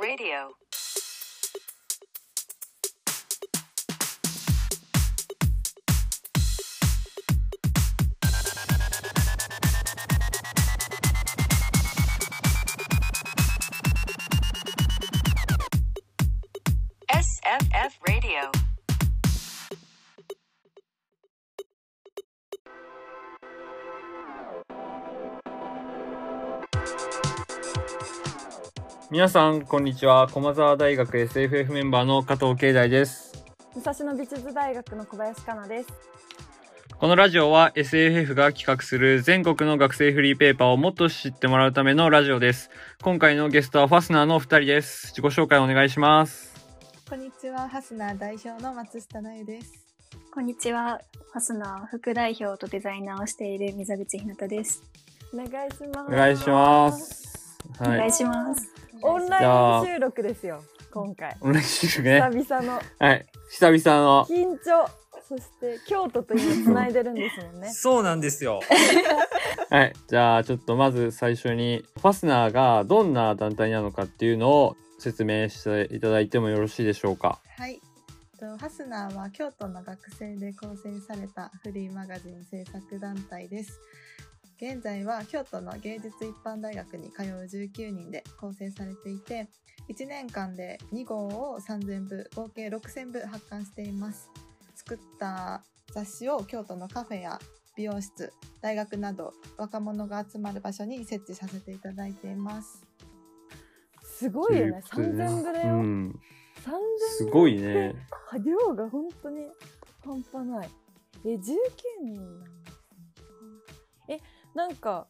Radio. 皆さんこんにちは駒澤大学 SFF メンバーの加藤慶大です武蔵野美術大学の小林香奈です。このラジオは SFF が企画する全国の学生フリーペーパーをもっと知ってもらうためのラジオです今回のゲストはファスナーのお二人です自己紹介お願いしますこんにちは、ハスナー代表の松下奈由です。こんにちは。ファスナー副代表とデザイナーをしている水口ひなたです。お願いします。お願いしますお願はいいします。オンライン収録ですよ。今回。お願いしますね久々のはい久々の緊張。そして京都と今繋いでるんですもんね。そうなんですよ。はいじゃあちょっとまず最初にファスナーがどんな団体なのかっていうのを説明していただいてもよろしいでしょうかはい。とハスナーは京都の学生で構成されたフリーマガジン制作団体です。現在は京都の芸術一般大学に通う19人で構成されていて、1年間で2号を3000部、合計6000部発刊しています。作った雑誌を京都のカフェや美容室、大学など若者が集まる場所に設置させていただいています。すごいよね。ということで三千部だよ。うん三す千ごいね量が本当に半端ない。え、十九人なんで。え、なんか。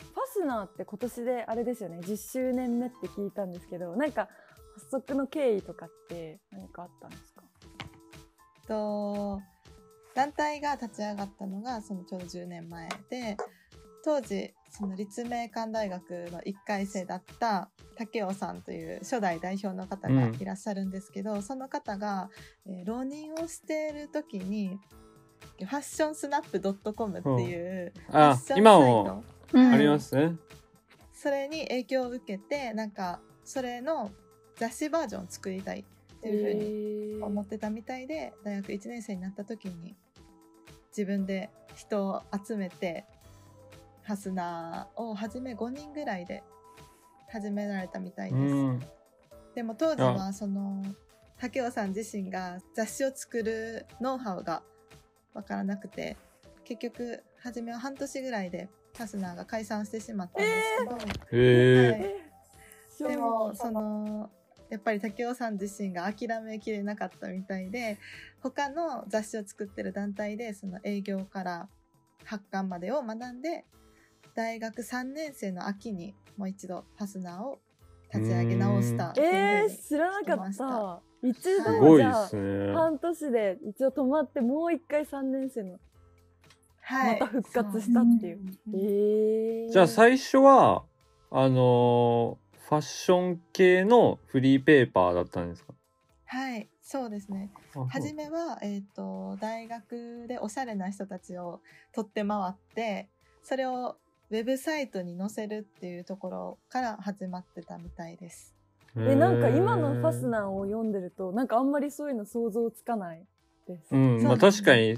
ファスナーって今年であれですよね10周年目って聞いたんですけどなんか発足の経緯とかって何かあったんですか？と団体が立ち上がったのがそのちょうど10年前で当時その立命館大学の1回生だった竹雄さんという初代代表の方がいらっしゃるんですけど、その方が、えー浪人をしている時にファッションスナップ .com っていうファあ今もうん。あります？ね、それに影響を受けてなんかそれの雑誌バージョンを作りたいっていうふうに思ってたみたいで大学1年生になった時に自分で人を集めてハスナーを初め5人ぐらいで始められたみたいです。うん。でも当時はその竹雄さん自身が雑誌を作るノウハウがわからなくて結局初めは半年ぐらいでハスナーが解散してしまったんですけど、へえ、はい。でもそのやっぱり竹雄さん自身が諦めきれなかったみたいで他の雑誌を作ってる団体でその営業から発刊までを学んで大学3年生の秋にもう一度ファスナーを立ち上げ直したっていうふうえー、に知らなかった。一ごいでじゃあすね半年で一応止まってもう一回三年生のはい。また復活したっていう。えー、じゃあ最初はあのーファッション系のフリーペーパーだったんですか？はいそうですね。あ初めは、えー、と大学でおしゃれな人たちを取って回ってそれをウェブサイトに載せるっていうところから始まってたみたいです。えなんか今のファスーナーを読んでるとなんかあんまりそういうの想像つかないです。うん。まあ確かに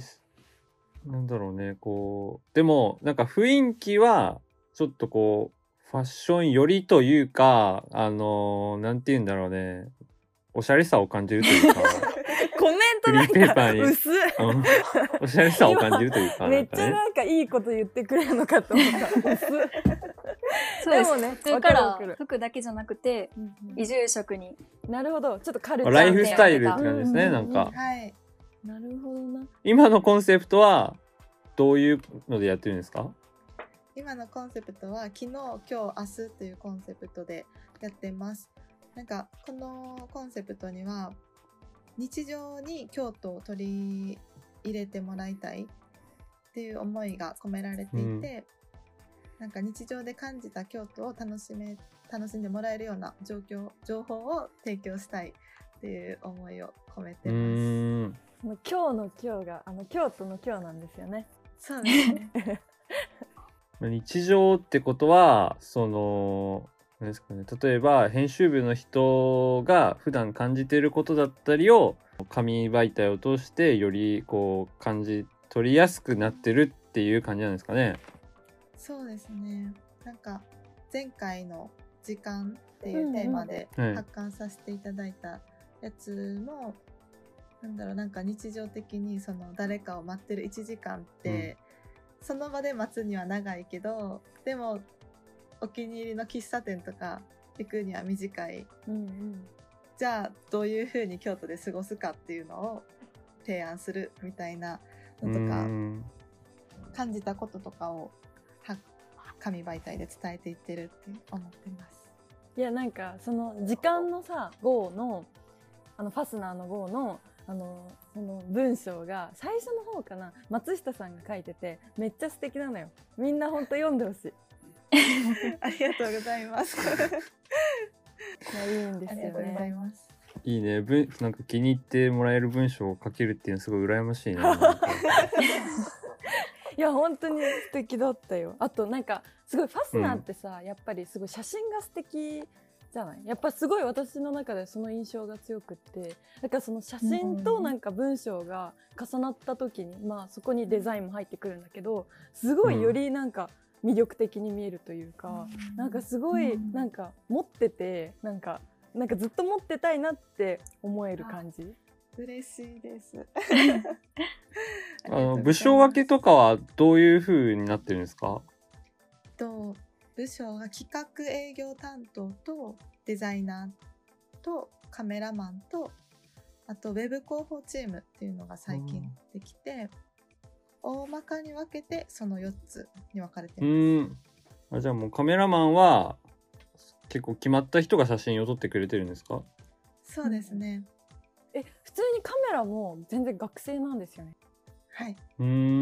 なんだろうねこうでもなんか雰囲気はちょっとこうファッション寄りというかあのーなんて言うんだろうねおしゃれさを感じるというか。コメントフリーペーパーに。薄っうん。おしゃれさを感じるというかめっなんかね。ちゃなんかいいこと言ってくれるのかと思った。薄っ そうです。でもね途中から服だけじゃなくて、移住職に。なるほど。ちょっとカルチャーライフスタイルって感じですね、うんなんかはい、なるほどな。今のコンセプトはどういうのでやってるんですか？今のコンセプトは昨日今日明日というコンセプトでやってます。なんかこのコンセプトには日常に京都を取り入れてもらいたいっていう思いが込められていて、うんなんか日常で感じた京都を楽しめ楽しんでもらえるような状況情報を提供したいっていう思いを込めうてます。もう今日の今日があの京都の今日なんですよね。そうですね。日常ってことはそのあれですかね例えば編集部の人が普段感じていることだったりを紙媒体を通してよりこう感じ取りやすくなってるっていう感じなんですかね。そうですね。なんか前回の「時間」っていうテーマでうんうん発刊させていただいたやつも、なんだろうなんか日常的にその誰かを待ってる1時間って、その場で待つには長いけどでもお気に入りの喫茶店とか行くには短い。うんうん。じゃあどういうふうに京都で過ごすかっていうのを提案するみたいなうのとかん。感じたこととかをは紙媒体で伝えていってるって思ってます。いやなんかその時間のさ GO のあのファスナーの GO のあのその文章が最初の方かな松下さんが書いててめっちゃ素敵なのよみんなほんと読んでほしいありがとうございます。いやいいんですよありがとうございねます。いいね文なんか気に入ってもらえる文章を書けるっていうのすごい羨ましいな。いや本当に素敵だったよ。あとなんかすごいファスナーってさ、やっぱりすごい写真が素敵じゃない？やっぱすごい私の中でその印象が強くって。だからその写真となんか文章が重なった時に、まあそこにデザインも入ってくるんだけどすごいよりなんか魅力的に見えるというか、なんかすごいうん。なんか持っててなんかなんかずっと持ってたいなって思える感じ嬉しいです。あの部署分けとかはどういう風になってるんですか？と部署が企画営業担当とデザイナーとカメラマンとあとウェブ広報チームっていうのが最近できて、大まかに分けてその4つに分かれてうます。あじゃあもうカメラマンは結構決まった人が写真を撮ってくれてるんですか？そうですね。え普通にカメラも全然学生なんですよね。はい。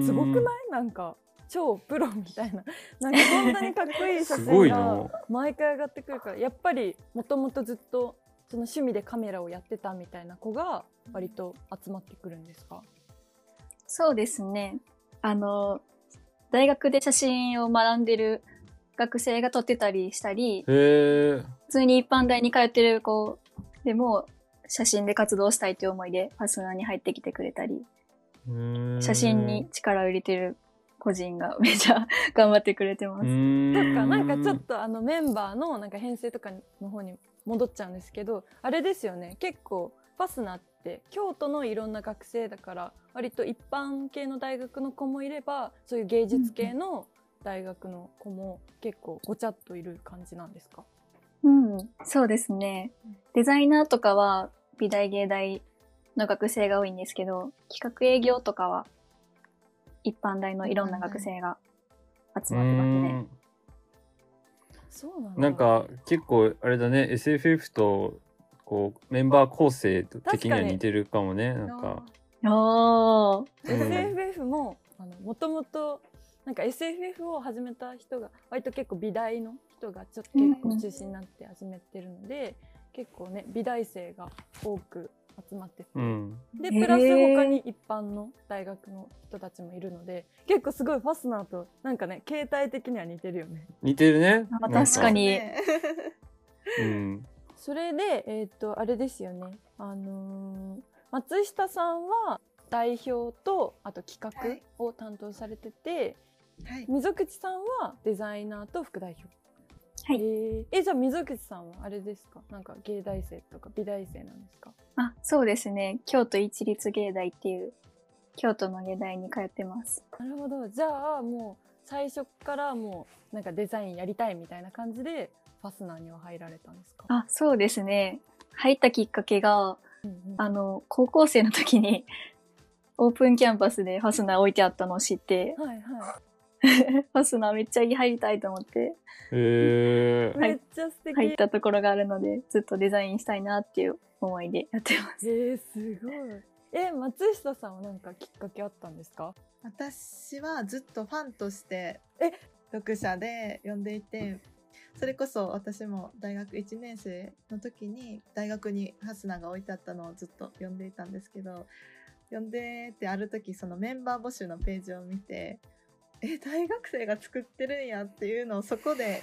すごくない？なんか超プロみたいな。なんかこんなにかっこいい写真がな。毎回上がってくるからやっぱりもともとずっとその趣味でカメラをやってたみたいな子が割と集まってくるんですか？そうですね。あの、大学で写真を学んでる学生が撮ってたりしたり、普通に一般大に通ってる子でも写真で活動したいという思いでファスナーに入ってきてくれたり、写真に力を入れてる個人が めちゃ頑張ってくれてます。とかなんかちょっとあのメンバーのなんか編成とかの方に戻っちゃうんですけどあれですよね結構ファスナーって京都のいろんな学生だから割と一般系の大学の子もいればそういう芸術系の大学の子も結構ごちゃっといる感じなんですか？うん、そうですね。デザイナーとかは美大芸大の学生が多いんですけど、企画営業とかは一般大のいろんな学生が集まってますね。そうなん。だなんか結構あれだね SFF とこうメンバー構成的には似てるかもねなんか。おー。うん。SFF もあのもともとなんか SFF を始めた人が割と結構美大の人がちょっと結構中心になって始めてるので、結構ね美大生が多く集まってて、うん。でプラス他に一般の大学の人たちもいるので結構すごいファスナーとなんかね形態的には似てるよね。似てるね。あ確かに。ねうん。それでえっ、とあれですよね。あのー松下さんは代表とあと企はい。画を担当されてて、はい。溝口さんはデザイナーと副代表。はい。えじゃあ溝口さんはあれですか？なんか芸大生とか美大生なんですか？あ、そうですね。京都一律芸大っていう京都の芸大に通ってます。なるほど。じゃあもう最初からもうなんかデザインやりたいみたいな感じでファスナーには入られたんですか？あ、そうですね。入ったきっかけが、うんうん。あの、高校生の時にオープンキャンパスでファスナー置いてあったのを知って、はいは ファスナーめっちゃ入りたいと思って。へえい。めっちゃ素敵、入ったところがあるので、ずっとデザインしたいなっていう思いでやってます。えー、すごい。え松下さんはなんかきっかけあったんですか？私はずっとファンとしてえ？読者で読んでいてそれこそ私も大学1年生の時に大学にハスナーが置いてあったのをずっと読んでいたんですけど読んでってある時そのメンバー募集のページを見てえ大学生が作ってるんやっていうのをそこで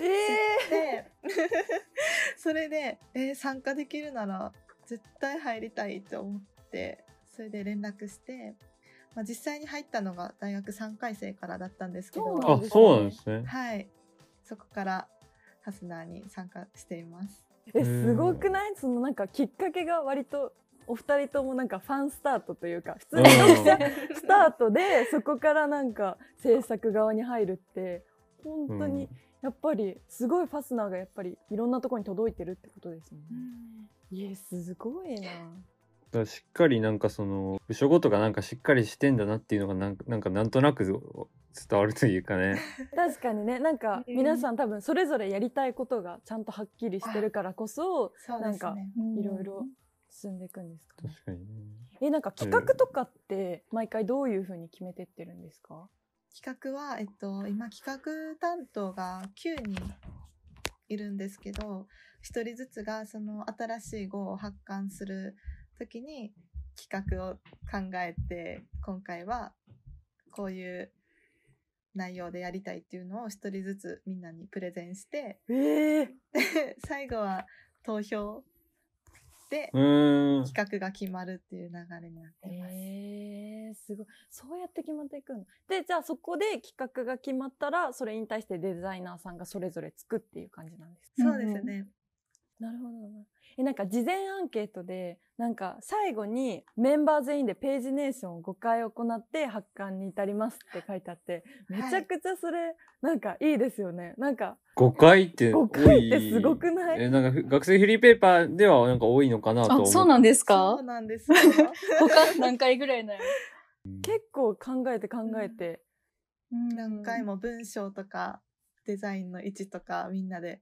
知って、それで、えー参加できるなら絶対入りたいって思ってそれで連絡して、まあ、実際に入ったのが大学3回生からだったんですけどあそうなんですね。そうなんですね。はい。そこからハスナーに参加しています。えすごくない？そのなんかきっかけが割とお二人ともなんかファンスタートというか普通に読者スタートでそこからなんか制作側に入るって本当にやっぱりすごいファスナーがやっぱりいろんなところに届いてるってことですよね。いやすごいな。しっかりなんかその部署ごとがなんかしっかりしてんだなっていうのがなんかなんかなんとなく伝わるというかね。確かにねなんかうん皆さん多分それぞれやりたいことがちゃんとはっきりしてるからこそそうなんか。いろいろ進んでいくんですかね？確かにね。えなんか企画とかって毎回どういうふうに決めてってるんですか？企画は、えっと、今企画担当が9人いるんですけど1人ずつがその新しい号を発刊する時に企画を考えて今回はこういう内容でやりたいっていうのを1人ずつみんなにプレゼンしてええで 最後は投票。企画が決まるっていう流れになってます。えー、すごいそうやって決まっていくのでじゃあそこで企画が決まったらそれに対してデザイナーさんがそれぞれ作っていう感じなんですか？そうですね。なるほどな。えなんか事前アンケートでなんか最後にメンバー全員でページネーションを5回行って発刊に至りますって書いてあってめちゃくちゃそれなんかいいですよね。なんか5回って多い。5回ってすごくない？え、なんかふ学生フリーペーパーではなんか多いのかなと思あ、そうなんですそかうなんですよ。他何回ぐらいなの結構考えて考えて、何回も文章とかデザインの位置とかみんなで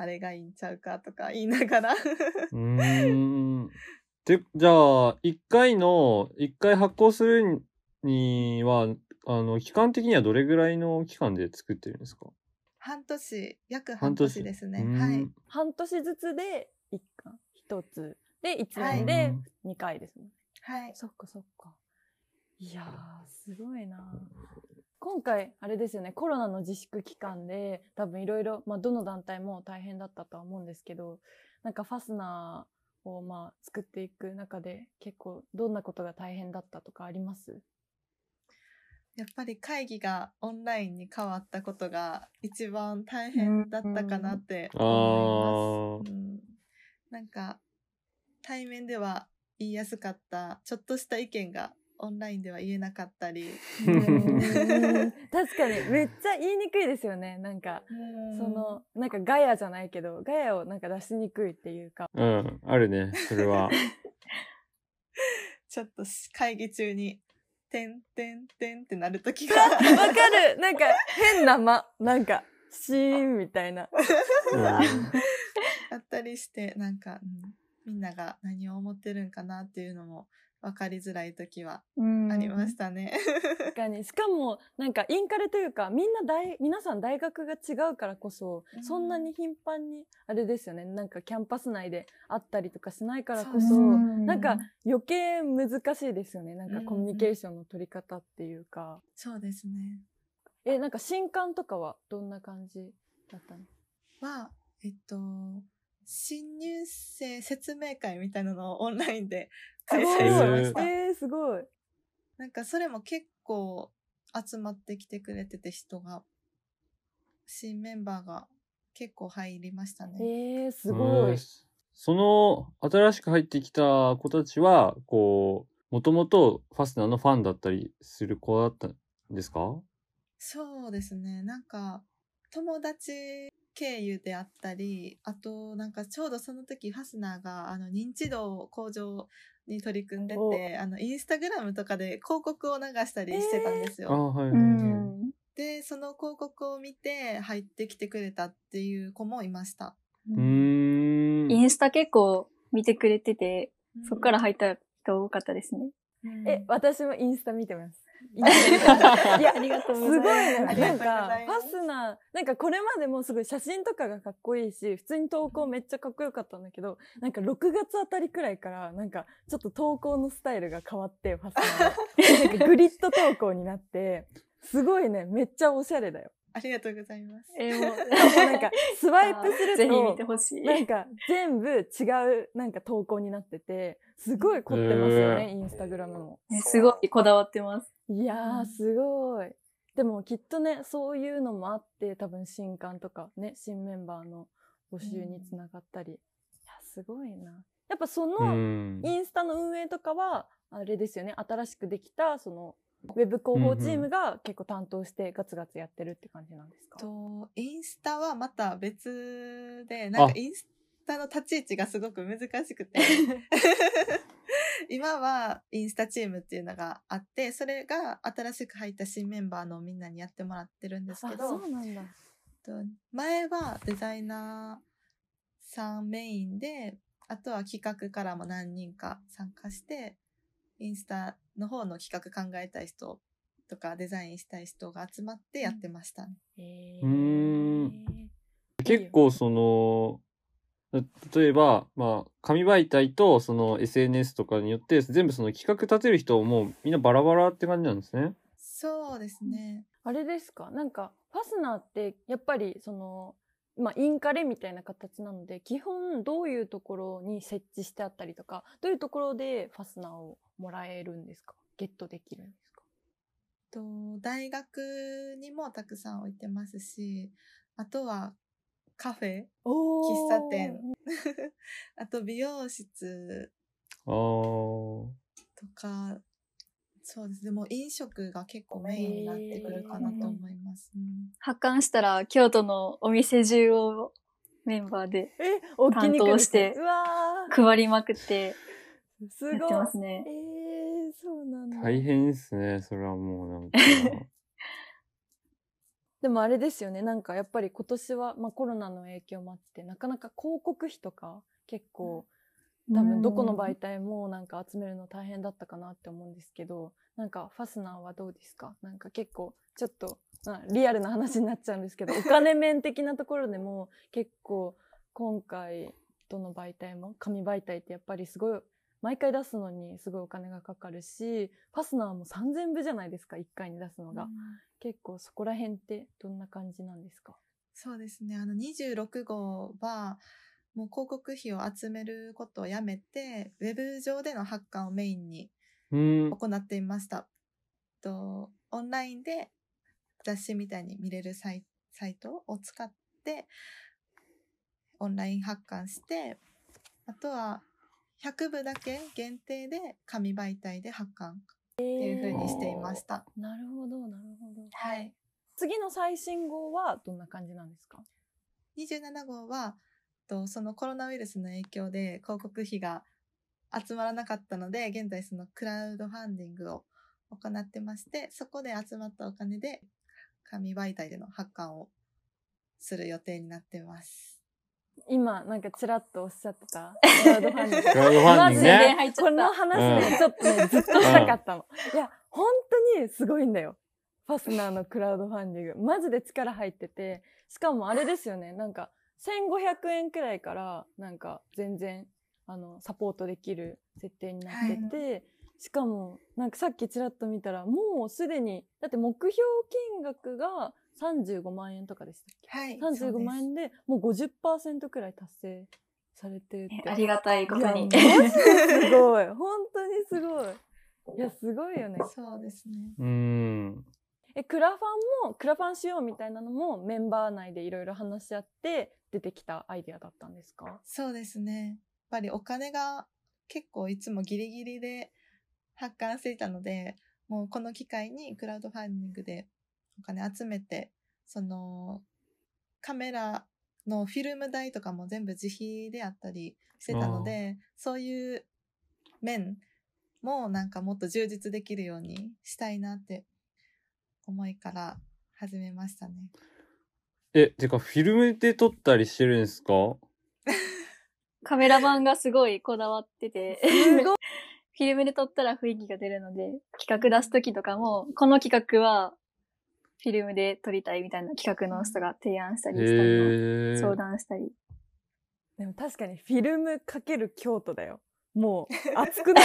あれがいいんちゃうかとか言いながら。うーん。で、じゃあ、1回の、1回発行するには、あの、期間的にはどれぐらいの期間で作ってるんですか？半年。約半半年年ですね。はい。半年ずつで1巻1つで1はい年で2回ですね、はい。そっかそっか。いやーすごいな今回あれですよねコロナの自粛期間で多分いろいろまあどの団体も大変だったとは思うんですけどなんかファスナーをまあ作っていく中で結構どんなことが大変だったとかあります？やっぱり会議がオンラインに変わったことが一番大変だったかなって思います、うんなんか対面では言いやすかったちょっとした意見がオンラインでは言えなかったり。うん。確かに。めっちゃ言いにくいですよね。なんかそのなんかガヤじゃないけどガヤをなんか出しにくいっていうか。うん、あるね、それは。ちょっとし会議中に「てんてんてん」ってなる時わがかる。なんか 変な間。なんかシーンみたいな。うん。あったりしてなんか、うん。みんなが何を思ってるんかなっていうのも分かりづらい時はありましたね。確かに。しかもなんかインカレというかみんな大皆さん大学が違うからこそ、うん。そんなに頻繁にあれですよね。なんかキャンパス内で会ったりとかしないからこそそなんか余計難しいですよね。なんかうん。コミュニケーションの取り方っていうか、そうですね。えなんか新刊とかはどんな感じだったの？は、えっと、新入生説明会みたいなのをオンラインで開催しました。えー、すごいなんかそれも結構集まってきてくれてて人が、新メンバーが結構入りましたね。えー、すごい、うんその新しく入ってきた子たちはこうもともとファスナーのファンだったりする子だったんですか？そうですね。なんか、友達経由であったり、あと、なんかちょうどその時、ファスナーが、あの、認知度向上に取り組んでおて、あの、インスタグラムとかで広告を流したりしてたんですあよ。うはいん。で、その広告を見て入ってきてくれたっていう子もいました。うーんインスタ結構見てくれてて、そっから入入った人多かったですね。え私もインスタ見てますいや ありがとうすごいございます。ね。ありがとうんごなか、ファスナー、なんかこれまでもすごい写真とかがかっこいいし、普通に投稿めっちゃかっこよかったんだけど、なんか6月あたりくらいから、なんかちょっと投稿のスタイルが変わって、ファスナーの。なんかグリッド投稿になって、すごいね、めっちゃおしゃれだよ。ありがとうございます。えーもうなんかスワイプする ぜひ見とてほしい。なんか全部違うなんか投稿になっててすごい凝ってますよね、へインスタグラムも。ねすごいこだわってます。いやうん。ーすごい。でもきっとねそういうのもあって多分新刊とかね新メンバーの募集につながったり、いやすごいな。やっぱその、うん。インスタの運営とかはあれですよね。新しくできたそのウェブ広報チームが結構担当してガツガツやってるって感じなんですか、とインスタはまた別でなんあ。かインスタの立ち位置がすごく難しくて 今はインスタチームっていうのがあってそれが新しく入った新メンバーのみんなにやってもらってるんですあけどそうなんだ。と前はデザイナーさんメインであとは企画からも何人か参加してインスタの方の企画考えたい人とかデザインしたい人が集まってやってましたね。へうーんー結構その、例えば、まあ、紙媒体とその SNS とかによって、全部その企画立てる人もみんなバラバラって感じなんですね。そうですね。あれですか？なんかファスナーってやっぱりそのまあインカレみたいな形なので基本どういうところに設置してあったりとかどういうところでファスナーをもらえるんですか？ゲットできるんですか？と大学にもたくさん置いてますし、あとはカフェ、お喫茶店 あと美容室。とか、そうですね。もう飲食が結構メインになってくるかなと思います。うん発刊したら京都のお店中をメンバーでえ大きに担当してうわ配りまくってーすごいやってますね。えー、そうなんだ大変ですね。それはもうなんか。でもあれですよね。なんかやっぱり今年は、まあ、コロナの影響もあってなかなか広告費とか結構多分どこの媒体もなんか集めるの大変だったかなって思うんですけどなんかファスナーはどうですか？なんか結構ちょっと、まあ、リアルな話になっちゃうんですけど お金面的なところでも結構今回どの媒体も紙媒体ってやっぱりすごい毎回出すのにすごいお金がかかるしファスナーも3000部じゃないですか？1回に出すのが。結構そこら辺ってどんな感じなんですか？そうですね。あの26号は、もう広告費を集めることをやめて、ウェブ上での発刊をメインにうん。行っていました。とオンラインで雑誌みたいに見れるサイサイトを使って、オンライン発刊して、あとは100部だけ限定で紙媒体で発刊っていう風にしていました。なるほどなるほどはい。次の最新号はどんな感じなんですか？27号はとそのコロナウイルスの影響で広告費が集まらなかったので現在そのクラウドファンディングを行ってましてそこで集まったお金で紙媒体での発刊をする予定になってます。今なんかちらっとおっしゃってたク ラウドファンディング。クラウドファンディングマジでね。入っちゃこの。話ね、うんちょっとねずっとしたかったの、いや本当にすごいんだよ。ファスナーのクラウドファンディング。マジで力入ってて。しかもあれですよね。なんか1500円くらいからなんか全然あのサポートできる設定になってて、しかもなんかさっきちらっと見たらもうすでにだって目標金額が35万円とかでしたっけ？はい。35万円でもう50%くらい達成されてるってありがたいことにすごい 本当にすごいいやすごいよねそうですね。うん。えクラファンもクラファンしようみたいなのもメンバー内でいろいろ話し合って出てきたアイデアだったんですか？そうですね。やっぱりお金が結構いつもギリギリで発刊していたので、もうこの機会にクラウドファンディングでお金集めて、そのカメラのフィルム代とかも全部自費であったりしてたので、そういう面もなんかもっと充実できるようにしたいなって思いから始めましたね。え、てか、フィルムで撮ったりしてるんですか？カメラマンがすごいこだわってて、すごい。フィルムで撮ったら雰囲気が出るので、企画出すときとかも、この企画はフィルムで撮りたいみたいな企画の人が提案したりしたり。相談したり。でも確かにフィルムかける京都だよもう 熱くない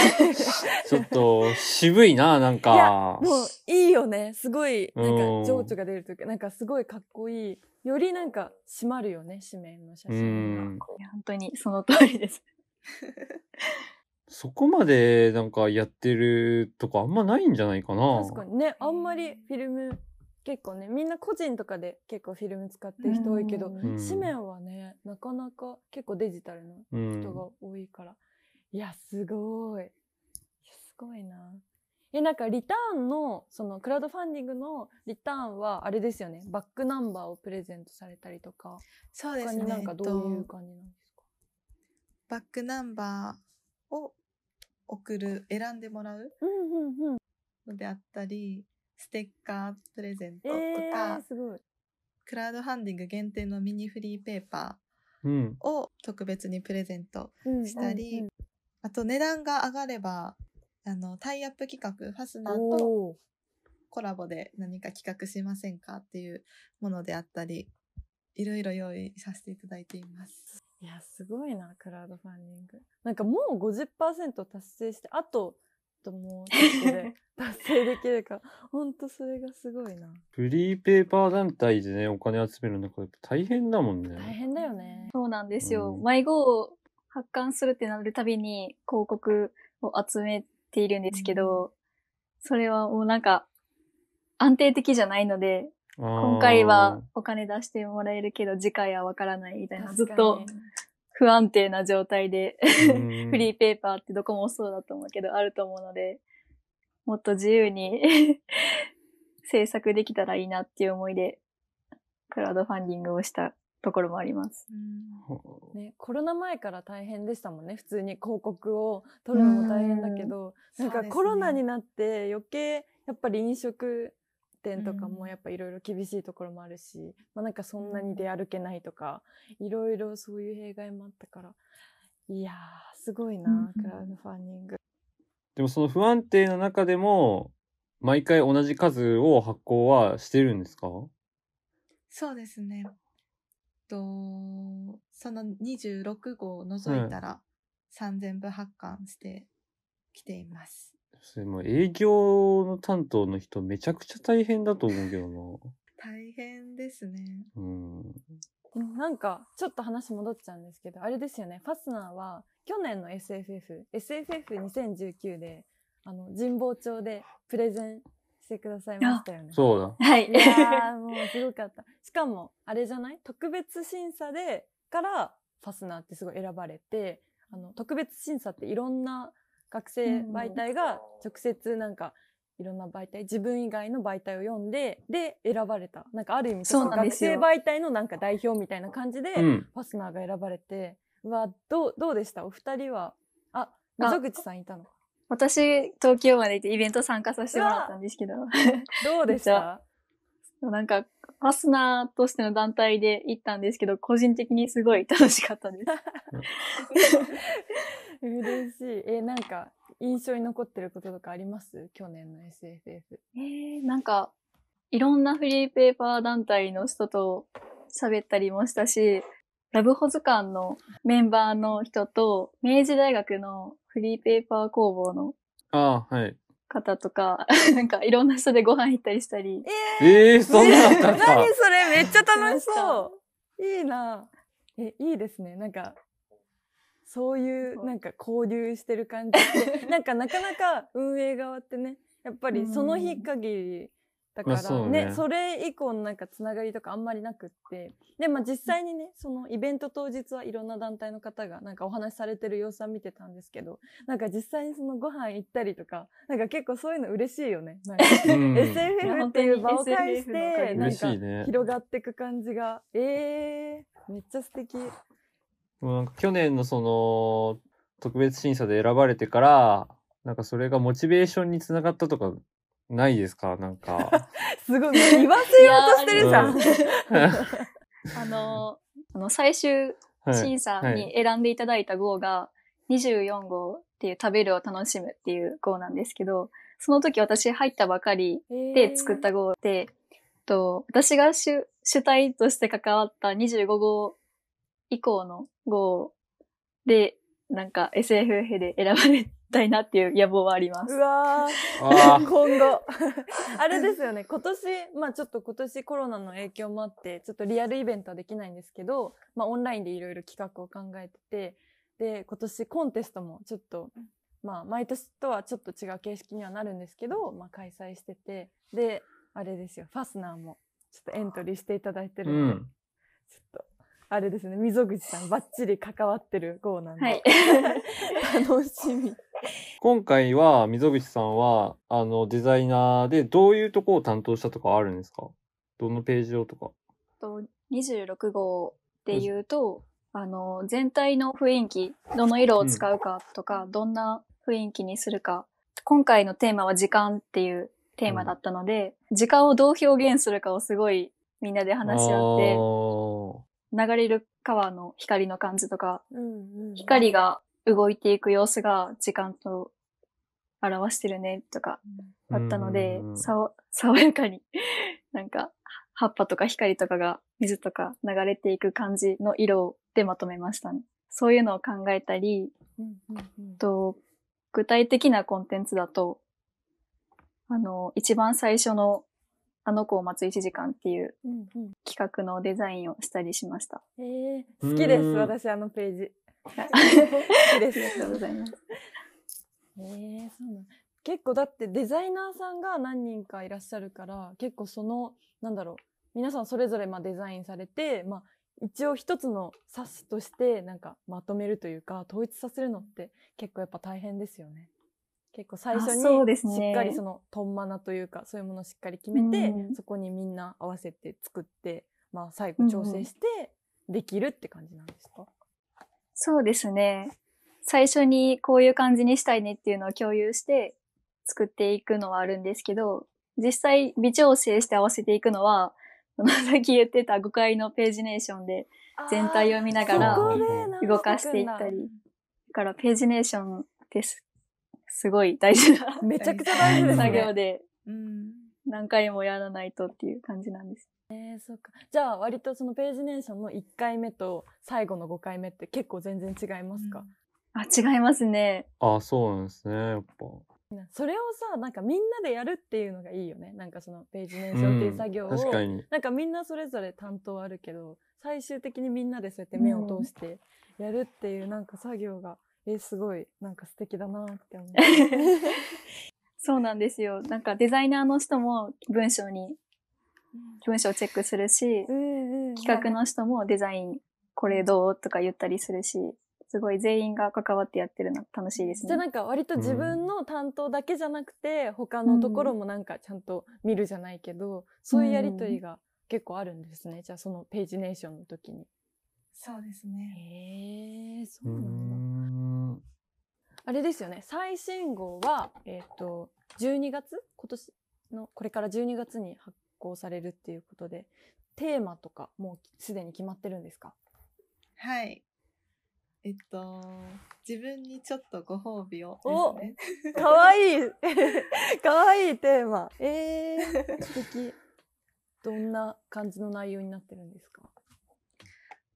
ちょっと渋いな、なんいやか。もういいよねすごいなんうんか情緒が出るというかなんかすごいかっこいいよりなんか締まるよね紙面の写う真が本当にその通りです。そこまでなんかやってるとこあんまないんじゃないかな。確かにねあんまりフィルム結構ねみんな個人とかで結構フィルム使ってる人多いけど紙面はねなかなか結構デジタルのうん。人が多いから、いやすごい。すごいな。えなんかリターンのそのクラウドファンディングのリターンはあれですよね。バックナンバーをプレゼントされたりとか。そうですね。他になんかえっとどういう感じなんですか、バックナンバーを送る、選んでもらうのであったり、ステッカープレゼントえとか、ー、すごいクラウドファンディング限定のミニフリーペーパうん。ーを特別にプレゼントうんしたり、うんうんあと値段が上がれば、あの、タイアップ企画、ファスナーとコラボで何か企画しませんかっていうものであったり、いろいろ用意させていただいています。いや、すごいな、クラウドファンディング。なんかもう50%達成して、あと、あともうちょっとで 達成できるか、ほんとそれがすごいな。フリーペーパー団体でね、お金集めるのか大変だもんね。大変だよね。そうなんですよ。うん迷子を発刊するってなるたびに広告を集めているんですけど、それはもうなんか安定的じゃないので、今今回はお金出してもらえるけど次回はわからないみたいな、ずっと不安定な状態でフフリーペーパーってどこもそうだと思うけどあると思うので、もっと自由に 制作できたらいいなっていう思いで、クラウドファンディングをしたところもあります。うん。ね、コロナ前から大変でしたもんね。普通に広告を撮るのも大変だけど、なんかコロナになって余計やっぱり飲食店とかもやっぱいろいろ厳しいところもあるし、まあなんかそんなに出歩けないとか、いろいろそういう弊害もあったから、いやー、すごいな、うんクラウドファンディング。でもその不安定な中でも、毎回同じ数を発行はしてるんですか？そうですね。と、その26号を除いたら3000部発刊してきています。それもう営業の担当の人めちゃくちゃ大変だと思うけどな。大変ですね。うん。うんなんかちょっと話戻っちゃうんですけどあれですよねファスナーは去年の SFFSFF2019 であの神保町でプレゼンしてくださいましたよね。そうだ。はいい。やーもうすごかった。しかもあれじゃない？特別審査でからファスナーってすごい選ばれてあの特別審査っていろんな学生媒体が直接なんかいろんな媒体自分以外の媒体を読んでで選ばれた。なんかある意味そうなんですよ。生媒体のなんか代表みたいな感じで、うん。ファスナーが選ばれてうわどうどうでした？お二人は？あ溝口さんいたの？私、東京まで行ってイベント参加させてもらったんですけど、どうでした？なんか、ファスナーとしての団体で行ったんですけど、個人的にすごい楽しかったです。嬉しい。えなんか印象に残ってることとかあります？去年の SFF えー、なんか、いろんなフリーペーパー団体の人と喋ったりもしたし、ラブホ図鑑のメンバーの人と、明治大学のフリーペーパー工房のああ、はい。方とか、なんかいろんな人でご飯行ったりしたり、ええー、そんなのあったん何だそれ？めっちゃ楽しそう。いいな。えいいですね。なんかそういうなんか交流してる感じ ってなんかなかなか運営側ってねやっぱりその日限りだからまあそうね,、ねそれ以降のなんかつながりとかあんまりなくってでまあ実際にねそのイベント当日はいろんな団体の方がなんかお話しされてる様子は見てたんですけどなんか実際にそのご飯行ったりとかなんか結構そういうの嬉しいよねなんかうん。SFF っていう場を介して、でなんか。広がっていく感じが。ええー、めっちゃ素敵。もうなんか去年のその特別審査で選ばれてから、なんかそれがモチベーションにつながったとかないですか？なんか。すごい、言わせようとしてるじゃん。うん あの、あの最終はい審査に選んでいただいた号が24号っていう食べるを楽しむっていう号なんですけど、その時私入ったばかりで作った号で、えっと私が主主体として関わった25号以降の号でなんか SFF で選ばれたいなっていう野望はあります。う。わー。あ今後。あれですよね。今年まあちょっと今年コロナの影響もあってちょっとリアルイベントはできないんですけど、まあ、オンラインでいろいろ企画を考えててで今年コンテストもちょっとまあ毎年とはちょっと違う形式にはなるんですけど、まあ、開催しててであれですよ。ファスナーもちょっとエントリーしていただいてうるので、ん。ちょっとあれですね溝口さんバッチリ関わってる号なんで、はい。楽しみ。今回は溝口さんはあのデザイナーでどういうとこを担当したとかあるんですか？どのページをとか。と26号で言うと、あの、全体の雰囲気、どの色を使うかとか、どんな雰囲気にするか。今回のテーマは時間っていうテーマだったので、時間をどう表現するかをすごいみんなで話し合って、流れる川の光の感じとか、うんうん。光が動いていく様子が時間と表してるねとかあったのでうんうんう、ん。さわ 爽やかに、なんか、葉っぱとか光とかが水とか流れていく感じの色でまとめましたね。そういうのを考えたり、うんうんうん。と具体的なコンテンツだと、あの、一番最初のあの子を待つ1時間っていううんうん企画のデザインをしたりしました。えー、好きですうん私あのページ。好きです。ありがとうございます。えー、そうなん結構だってデザイナーさんが何人かいらっしゃるから結構そのなんだろう皆さんそれぞれまあデザインされて、まあ、一応一つの冊子としてなんかまとめるというか統一させるのって結構やっぱ大変ですよね。結構最初にね。しっかりそのトンマナというかそういうものをしっかり決めて、うんそこにみんな合わせて作って、まあ、最後調整してできるって感じなんですか、そうですね。最初にこういう感じにしたいねっていうのを共有して作っていくのはあるんですけど、実際微調整して合わせていくのは、さっき言ってた5階のページネーションで全体を見ながら動かしていったり。だからページネーションってすすごい大事な めちゃくちゃ大事ですね。作業でうん。何回もやらないとっていう感じなんです。えー、そうか。じゃあ割とそのページネーションの1回目と最後の5回目って結構全然違いますか、あ、違いますね。あ、そうなんですね、やっぱ。なそれをさなんかみんなでやるっていうのがいいよねなんかそのページネーションっていう作業を、確かに。なんかみんなそれぞれ担当あるけど最終的にみんなでそうやって目を通してやるっていうなんか作業がえすごいなんか素敵だなって思う そうなんですよ。なんかデザイナーの人も文章に、文章をチェックするし、うんうん企画の人もデザインこれどうとか言ったりするし、すごい全員が関わってやってるの楽しいですね。じゃあなんか割と自分の担当だけじゃなくて、他のところもなんかちゃんと見るじゃないけど、そういうやりとりが結構あるんですね。じゃあそのページネーションの時に。そうですね。へえ、そうなんだ。ん。あれですよね。最新号は、えっ、と、12月？今年の、これから12月に発行されるっていうことで、テーマとかもうすでに決まってるんですか？はい。えっと、自分にちょっとご褒美をね。かわいい かわいいテーマ。えー、素敵。どんな感じの内容になってるんですか？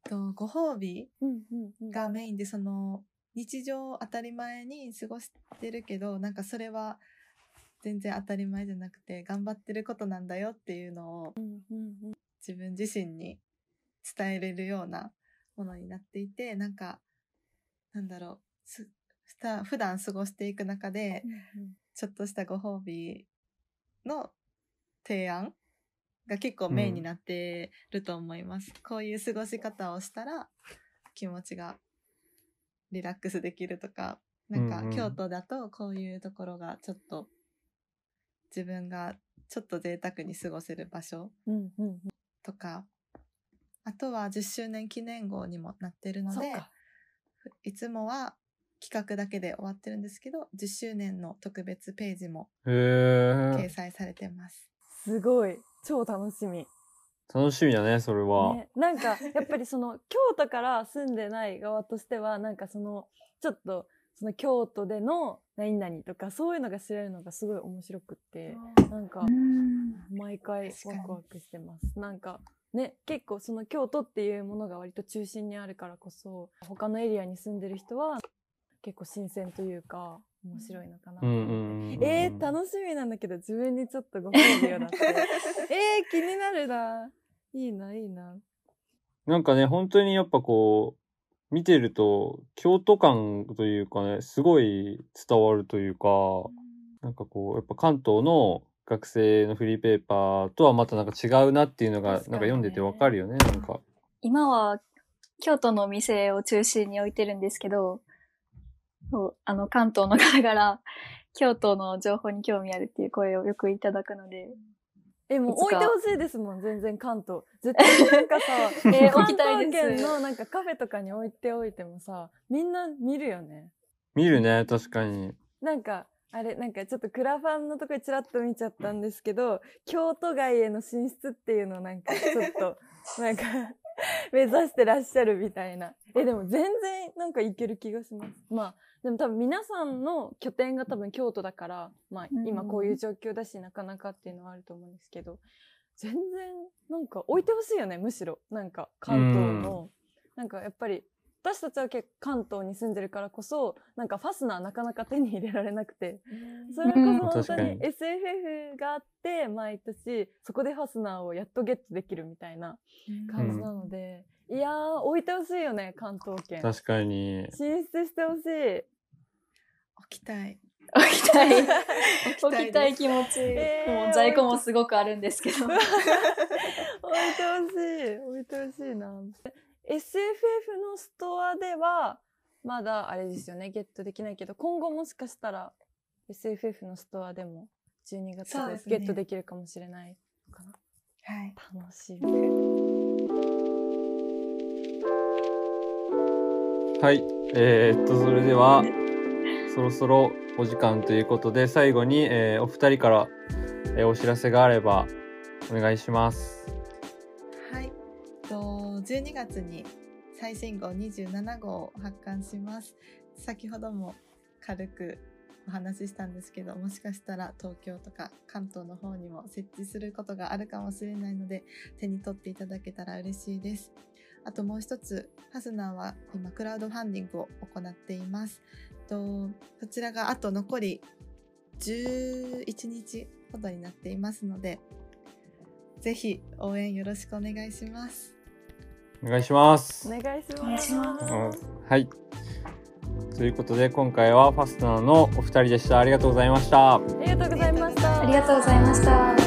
とご褒美がメインで、その、日常を当たり前に過ごしてるけど、なんかそれは全然当たり前じゃなくて、頑張ってることなんだよっていうのを自分自身に伝えれるようなものになっていて、なんか、なんだろう、普段過ごしていく中で、ちょっとしたご褒美の提案が結構メインになってると思います。こういう過ごし方をしたら気持ちがリラックスできるとか、なんかうんうん京都だとこういうところがちょっと自分がちょっと贅沢に過ごせる場所うんうんとか、あとは10周年記念号にもなってるのでいつもは企画だけで終わってるんですけど、10周年の特別ページもへ掲え。載されてます。すごい。超楽しみ。楽しみだね、それは。ね、なんかやっぱりその京都から住んでない側としてはなんかそのちょっとその京都での何々とかそういうのが知れるのがすごい面白くってなんか毎回ワクワクしてます。なんかね結構その京都っていうものが割と中心にあるからこそ他のエリアに住んでる人は結構新鮮というか面白いのかな、うんうんうんうん。えー、楽しみなんだけど自分にちょっとご褒美をだって。えー、気になるな。いいないいな。なんかね、本当にやっぱこう、見てると、京都感というかね、すごい伝わるというか、なんかこう、やっぱ関東の学生のフリーペーパーとはまたなんか違うなっていうのが、なんか読んでてわかるよね、なんか。今は京都のお店を中心に置いてるんですけど、そうあの関東の方から 京都の情報に興味あるっていう声をよくいただくので、えもう置いてほしいですもん全然関東。絶対なんかさ えー関東圏のなんかカフェとかに置いておいてもさみんな見るよね。見るね、確かに。なんかあれなんかちょっとクラファンのとこでちらっと見ちゃったんですけど京都外への進出っていうのをなんかちょっと なんか目指してらっしゃるみたいな。えでも全然なんかいける気がします。まあでも多分皆さんの拠点が多分京都だからまあうん今こういう状況だしなかなかっていうのはあると思うんですけど全然なんか置いてほしいよねむしろ。なんか関東の。なんかやっぱり私たちは結構関東に住んでるからこそなんかファスナーなかなか手に入れられなくて。それこうんそ本当に SFF があって毎年そこでファスナーをやっとゲットできるみたいな感じなので、いやー置いてほしいよね関東圏確かに。進出してほしい置きたい。置きたい。置置きたい気持ち。えーもう在庫もすごくあるんですけど。置いてほしい置いてほしいな SFF のストアではまだあれですよねゲットできないけど今後もしかしたら SFF のストアでも12月でゲットできるかもしれないのかな、はい。楽しみはい。えーっと、それでは、そろそろお時間ということで、最後に、えーお二人から、えーお知らせがあれば、お願いします。はい。と12月に最新号27号を発刊します。先ほども軽くお話ししたんですけど、もしかしたら東京とか関東の方にも設置することがあるかもしれないので、手に取っていただけたら嬉しいです。あともう一つ、ファスナーは今クラウドファンディングを行っています。とこちらがあと残り11日ほどになっていますので、ぜひ応援よろしくお願いします。お願いします。お願いしますますうんはい。ということで、今回はファスナーのお二人でした。ありがとうございました。ありがとうございましたありがとうございました。